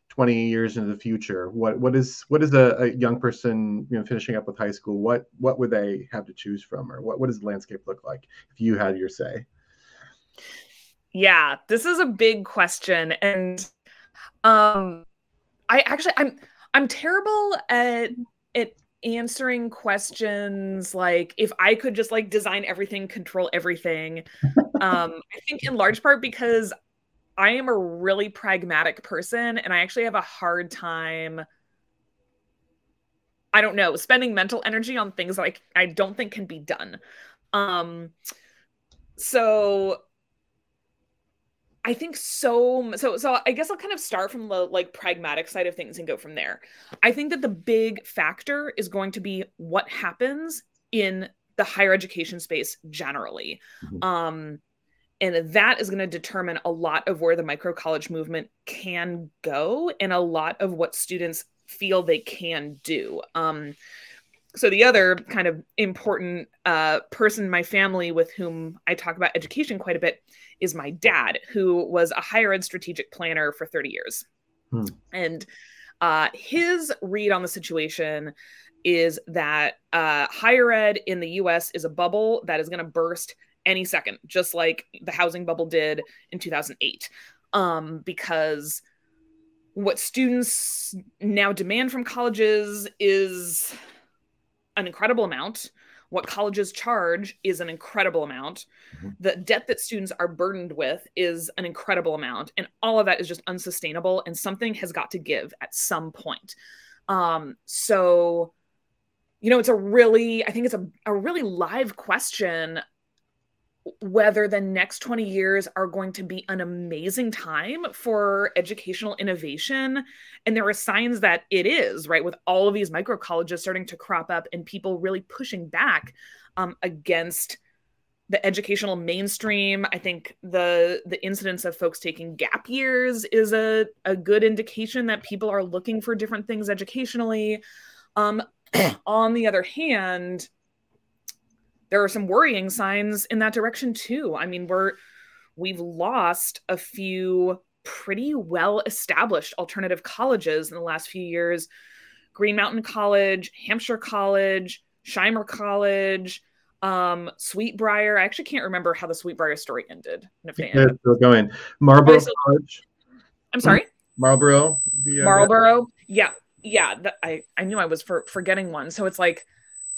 20 years into the future what what is what is a, a, young person you know finishing up with high school what what would they have to choose from or what, what does the landscape look like if you had your say yeah this is a big question and um i actually i'm i'm terrible at at answering questions like if i could just like design everything control everything (laughs) um i think in large part because I am a really pragmatic person and I actually have a hard time I don't know, spending mental energy on things like I don't think can be done. Um so I think so so so I guess I'll kind of start from the like pragmatic side of things and go from there. I think that the big factor is going to be what happens in the higher education space generally. Mm-hmm. Um and that is going to determine a lot of where the micro college movement can go and a lot of what students feel they can do um, so the other kind of important uh, person in my family with whom i talk about education quite a bit is my dad who was a higher ed strategic planner for 30 years hmm. and uh, his read on the situation is that uh, higher ed in the us is a bubble that is going to burst any second, just like the housing bubble did in 2008. Um, because what students now demand from colleges is an incredible amount. What colleges charge is an incredible amount. Mm-hmm. The debt that students are burdened with is an incredible amount. And all of that is just unsustainable. And something has got to give at some point. Um, so, you know, it's a really, I think it's a, a really live question whether the next 20 years are going to be an amazing time for educational innovation. And there are signs that it is, right? With all of these micro colleges starting to crop up and people really pushing back um, against the educational mainstream. I think the the incidence of folks taking gap years is a, a good indication that people are looking for different things educationally. Um, (clears throat) on the other hand, there are some worrying signs in that direction too. I mean, we're we've lost a few pretty well established alternative colleges in the last few years. Green Mountain College, Hampshire College, Shimer College, um, Sweetbriar. I actually can't remember how the Sweetbriar story ended. If they ended. still going. Marlboro still, College. I'm sorry. Marlboro. The, uh, Marlboro. Yeah, yeah. I I knew I was for, forgetting one. So it's like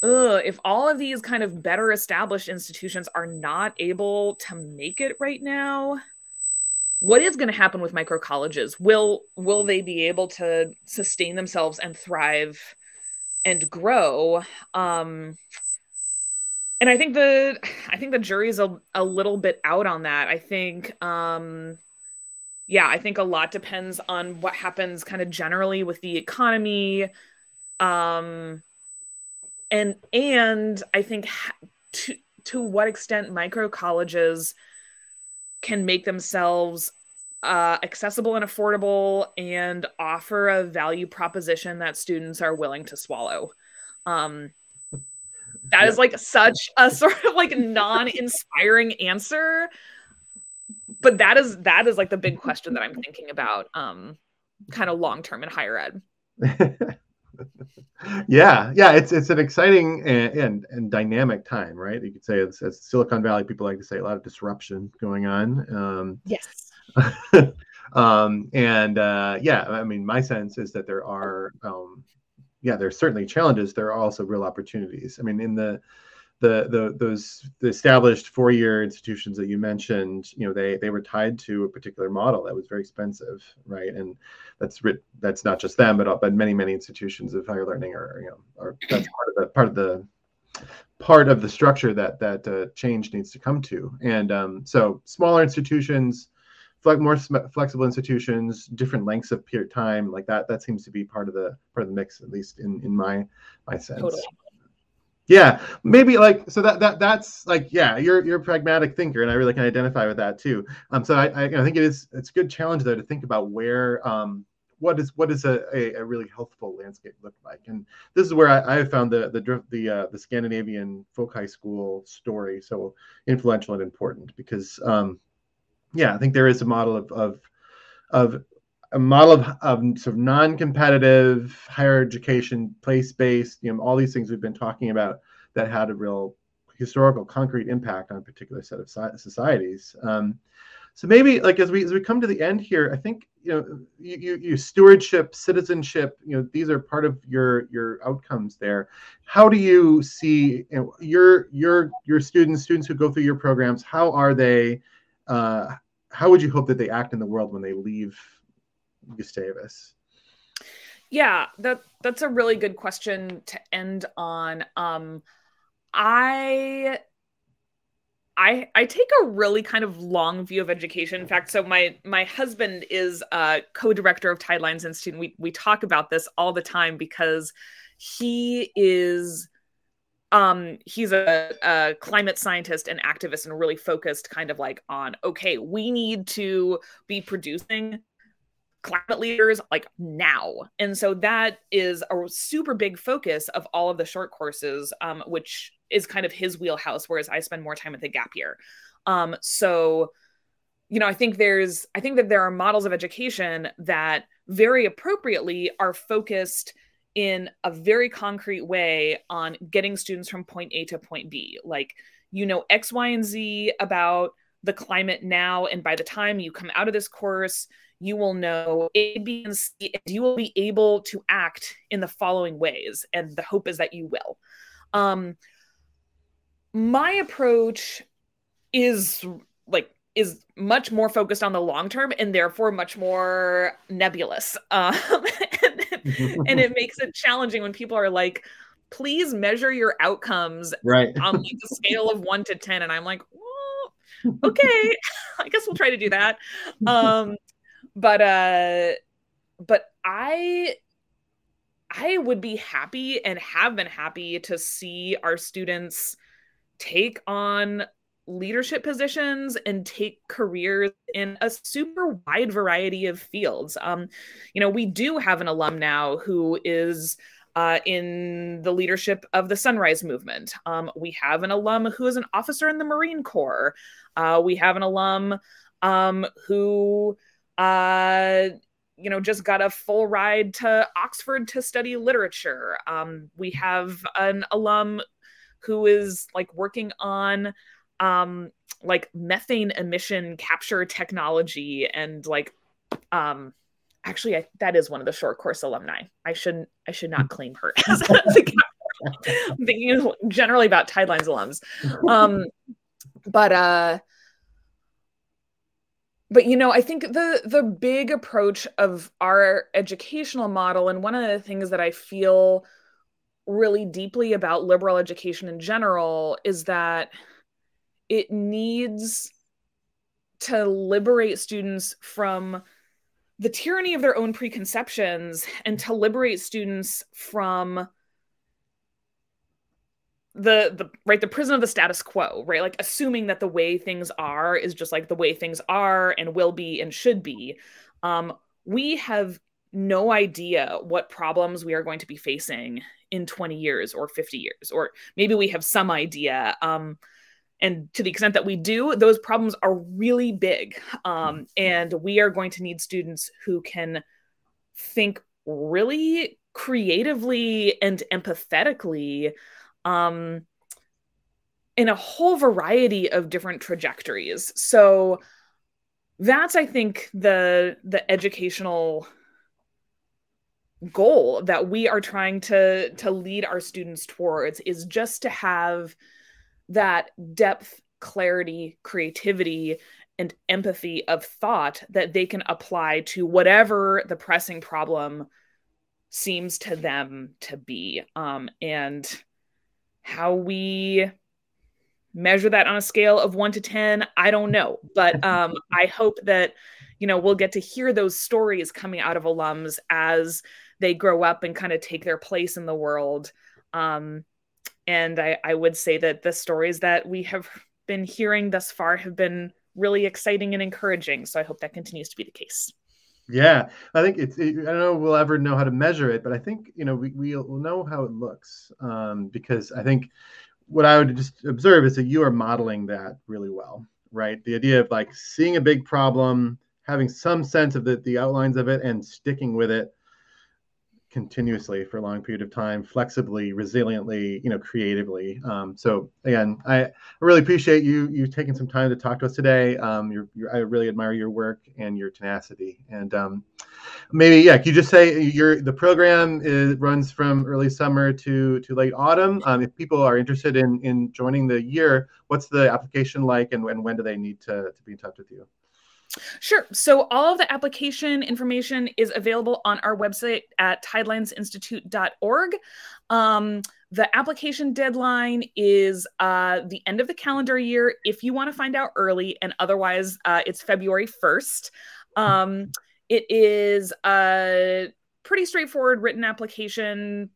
ugh, if all of these kind of better established institutions are not able to make it right now, what is going to happen with micro colleges? Will will they be able to sustain themselves and thrive and grow? Um, and I think the I think the jury's a, a little bit out on that. I think um, yeah, I think a lot depends on what happens kind of generally with the economy. Um, and and i think to to what extent micro colleges can make themselves uh, accessible and affordable and offer a value proposition that students are willing to swallow. Um, that is like such a (laughs) sort of like non-inspiring answer but that is that is like the big question that i'm thinking about um kind of long term in higher ed (laughs) (laughs) yeah, yeah, it's it's an exciting and, and, and dynamic time, right? You could say it's, it's, Silicon Valley. People like to say a lot of disruption going on. Um, yes. (laughs) um, and uh, yeah, I mean, my sense is that there are, um, yeah, there's certainly challenges. There are also real opportunities. I mean, in the the the those the established four-year institutions that you mentioned, you know, they they were tied to a particular model that was very expensive, right? And that's that's not just them, but but many many institutions of higher learning are you know are that's part of the part of the part of the structure that that uh, change needs to come to. And um, so smaller institutions, more flexible institutions, different lengths of period time, like that that seems to be part of the part of the mix, at least in in my my sense. Totally. Yeah, maybe like so that that that's like yeah, you're you're a pragmatic thinker, and I really can identify with that too. Um, so I I, I think it is it's a good challenge though to think about where um what is what is a, a, a, really healthful landscape look like? And this is where I, I found the the the uh, the Scandinavian folk high school story so influential and important because um, yeah, I think there is a model of of of a model of, of sort of non-competitive higher education, place-based, you know, all these things we've been talking about that had a real historical, concrete impact on a particular set of societies. Um, so maybe like as we as we come to the end here, I think you know you, you, you, stewardship, citizenship, you know these are part of your your outcomes there. How do you see you know, your your your students students who go through your programs? How are they? Uh, how would you hope that they act in the world when they leave Gustavus? Yeah, that that's a really good question to end on. Um, I I I take a really kind of long view of education. In fact, so my my husband is a co-director of Tidelines Institute. And we we talk about this all the time because he is um he's a, a climate scientist and activist and really focused kind of like on okay, we need to be producing climate leaders like now. And so that is a super big focus of all of the short courses um, which is kind of his wheelhouse whereas i spend more time at the gap year. Um, so you know i think there's i think that there are models of education that very appropriately are focused in a very concrete way on getting students from point a to point b. Like you know x y and z about the climate now and by the time you come out of this course you will know A, B, and C, and you will be able to act in the following ways. And the hope is that you will. Um, my approach is like is much more focused on the long term and therefore much more nebulous. (laughs) Um, and, (laughs) and it makes it challenging when people are like, please measure your outcomes right. on like a scale of one to 10. And I'm like, (laughs) okay, I guess we'll try to do that. Um, but uh but i i would be happy and have been happy to see our students take on leadership positions and take careers in a super wide variety of fields um you know we do have an alum now who is uh, in the leadership of the Sunrise Movement. Um, we have an alum who is an officer in the Marine Corps. Uh, we have an alum um, who uh, you know, just got a full ride to Oxford to study literature. Um, we have an alum who is like working on um, like methane emission capture technology and like um actually I, that is one of the short course alumni. I shouldn't i should not claim her (laughs) as a i'm thinking generally about tidelines alums. Um but uh but you know i think the the big approach of our educational model and one of the things that i feel really deeply about liberal education in general is that it needs to liberate students from the tyranny of their own preconceptions and to liberate students from the the right the prison of the status quo right? Like assuming that the way things are is just like the way things are and will be and should be um we have no idea what problems we are going to be facing in 20 years or 50 years or maybe we have some idea um and to the extent that we do those problems are really big um and we are going to need students who can think really creatively and empathetically um, in a whole variety of different trajectories. So that's I think the the educational goal that we are trying to to lead our students towards is just to have that depth, clarity, creativity and empathy of thought that they can apply to whatever the pressing problem seems to them to be um, and how we measure that on a scale of 1 to 10 i don't know but (laughs) um, i hope that you know we'll get to hear those stories coming out of alums as they grow up and kind of take their place in the world um, and I, I would say that the stories that we have been hearing thus far have been really exciting and encouraging. So I hope that continues to be the case. Yeah, I think it's. It, I don't know we'll ever know how to measure it, but I think you know we we'll know how it looks um, because I think what I would just observe is that you are modeling that really well, right? The idea of like seeing a big problem, having some sense of the the outlines of it, and sticking with it continuously for a long period of time, flexibly, resiliently, you know, creatively. Um, so again, I, really appreciate you you taking some time to talk to us today. Um, you're, you're, I really admire your work and your tenacity. And um, maybe yeah, can you just say your the program is, runs from early summer to to late autumn. Um, if people are interested in in joining the year, what's the application like, and, and when do they need to to be in touch with you? Sure. So all of the application information is available on our website at tidelinesinstitute.org. Um, the application deadline is uh, the end of the calendar year if you want to find out early, and otherwise, uh, it's February 1st. Um, it is a pretty straightforward written application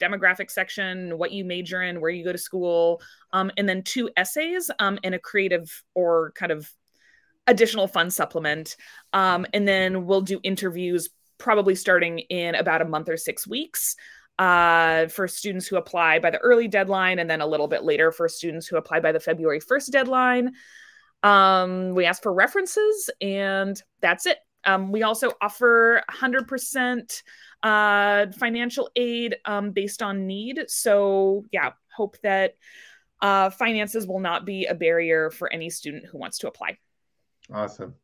demographic section, what you major in, where you go to school, um, and then two essays um, and a creative or kind of additional fun supplement. Um, and then we'll do interviews probably starting in about a month or six weeks uh, for students who apply by the early deadline, and then a little bit later for students who apply by the February 1st deadline. Um, we ask for references, and that's it. Um, we also offer 100% uh, financial aid um, based on need. So, yeah, hope that uh, finances will not be a barrier for any student who wants to apply. Awesome.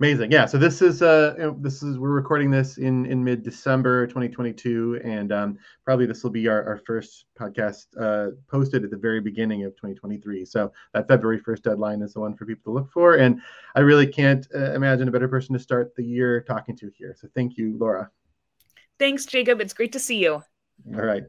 Amazing. Yeah. So this is uh this is we're recording this in in mid December 2022, and um, probably this will be our, our first podcast uh, posted at the very beginning of 2023. So that February 1st deadline is the one for people to look for, and I really can't uh, imagine a better person to start the year talking to here. So thank you, Laura. Thanks, Jacob. It's great to see you. All right.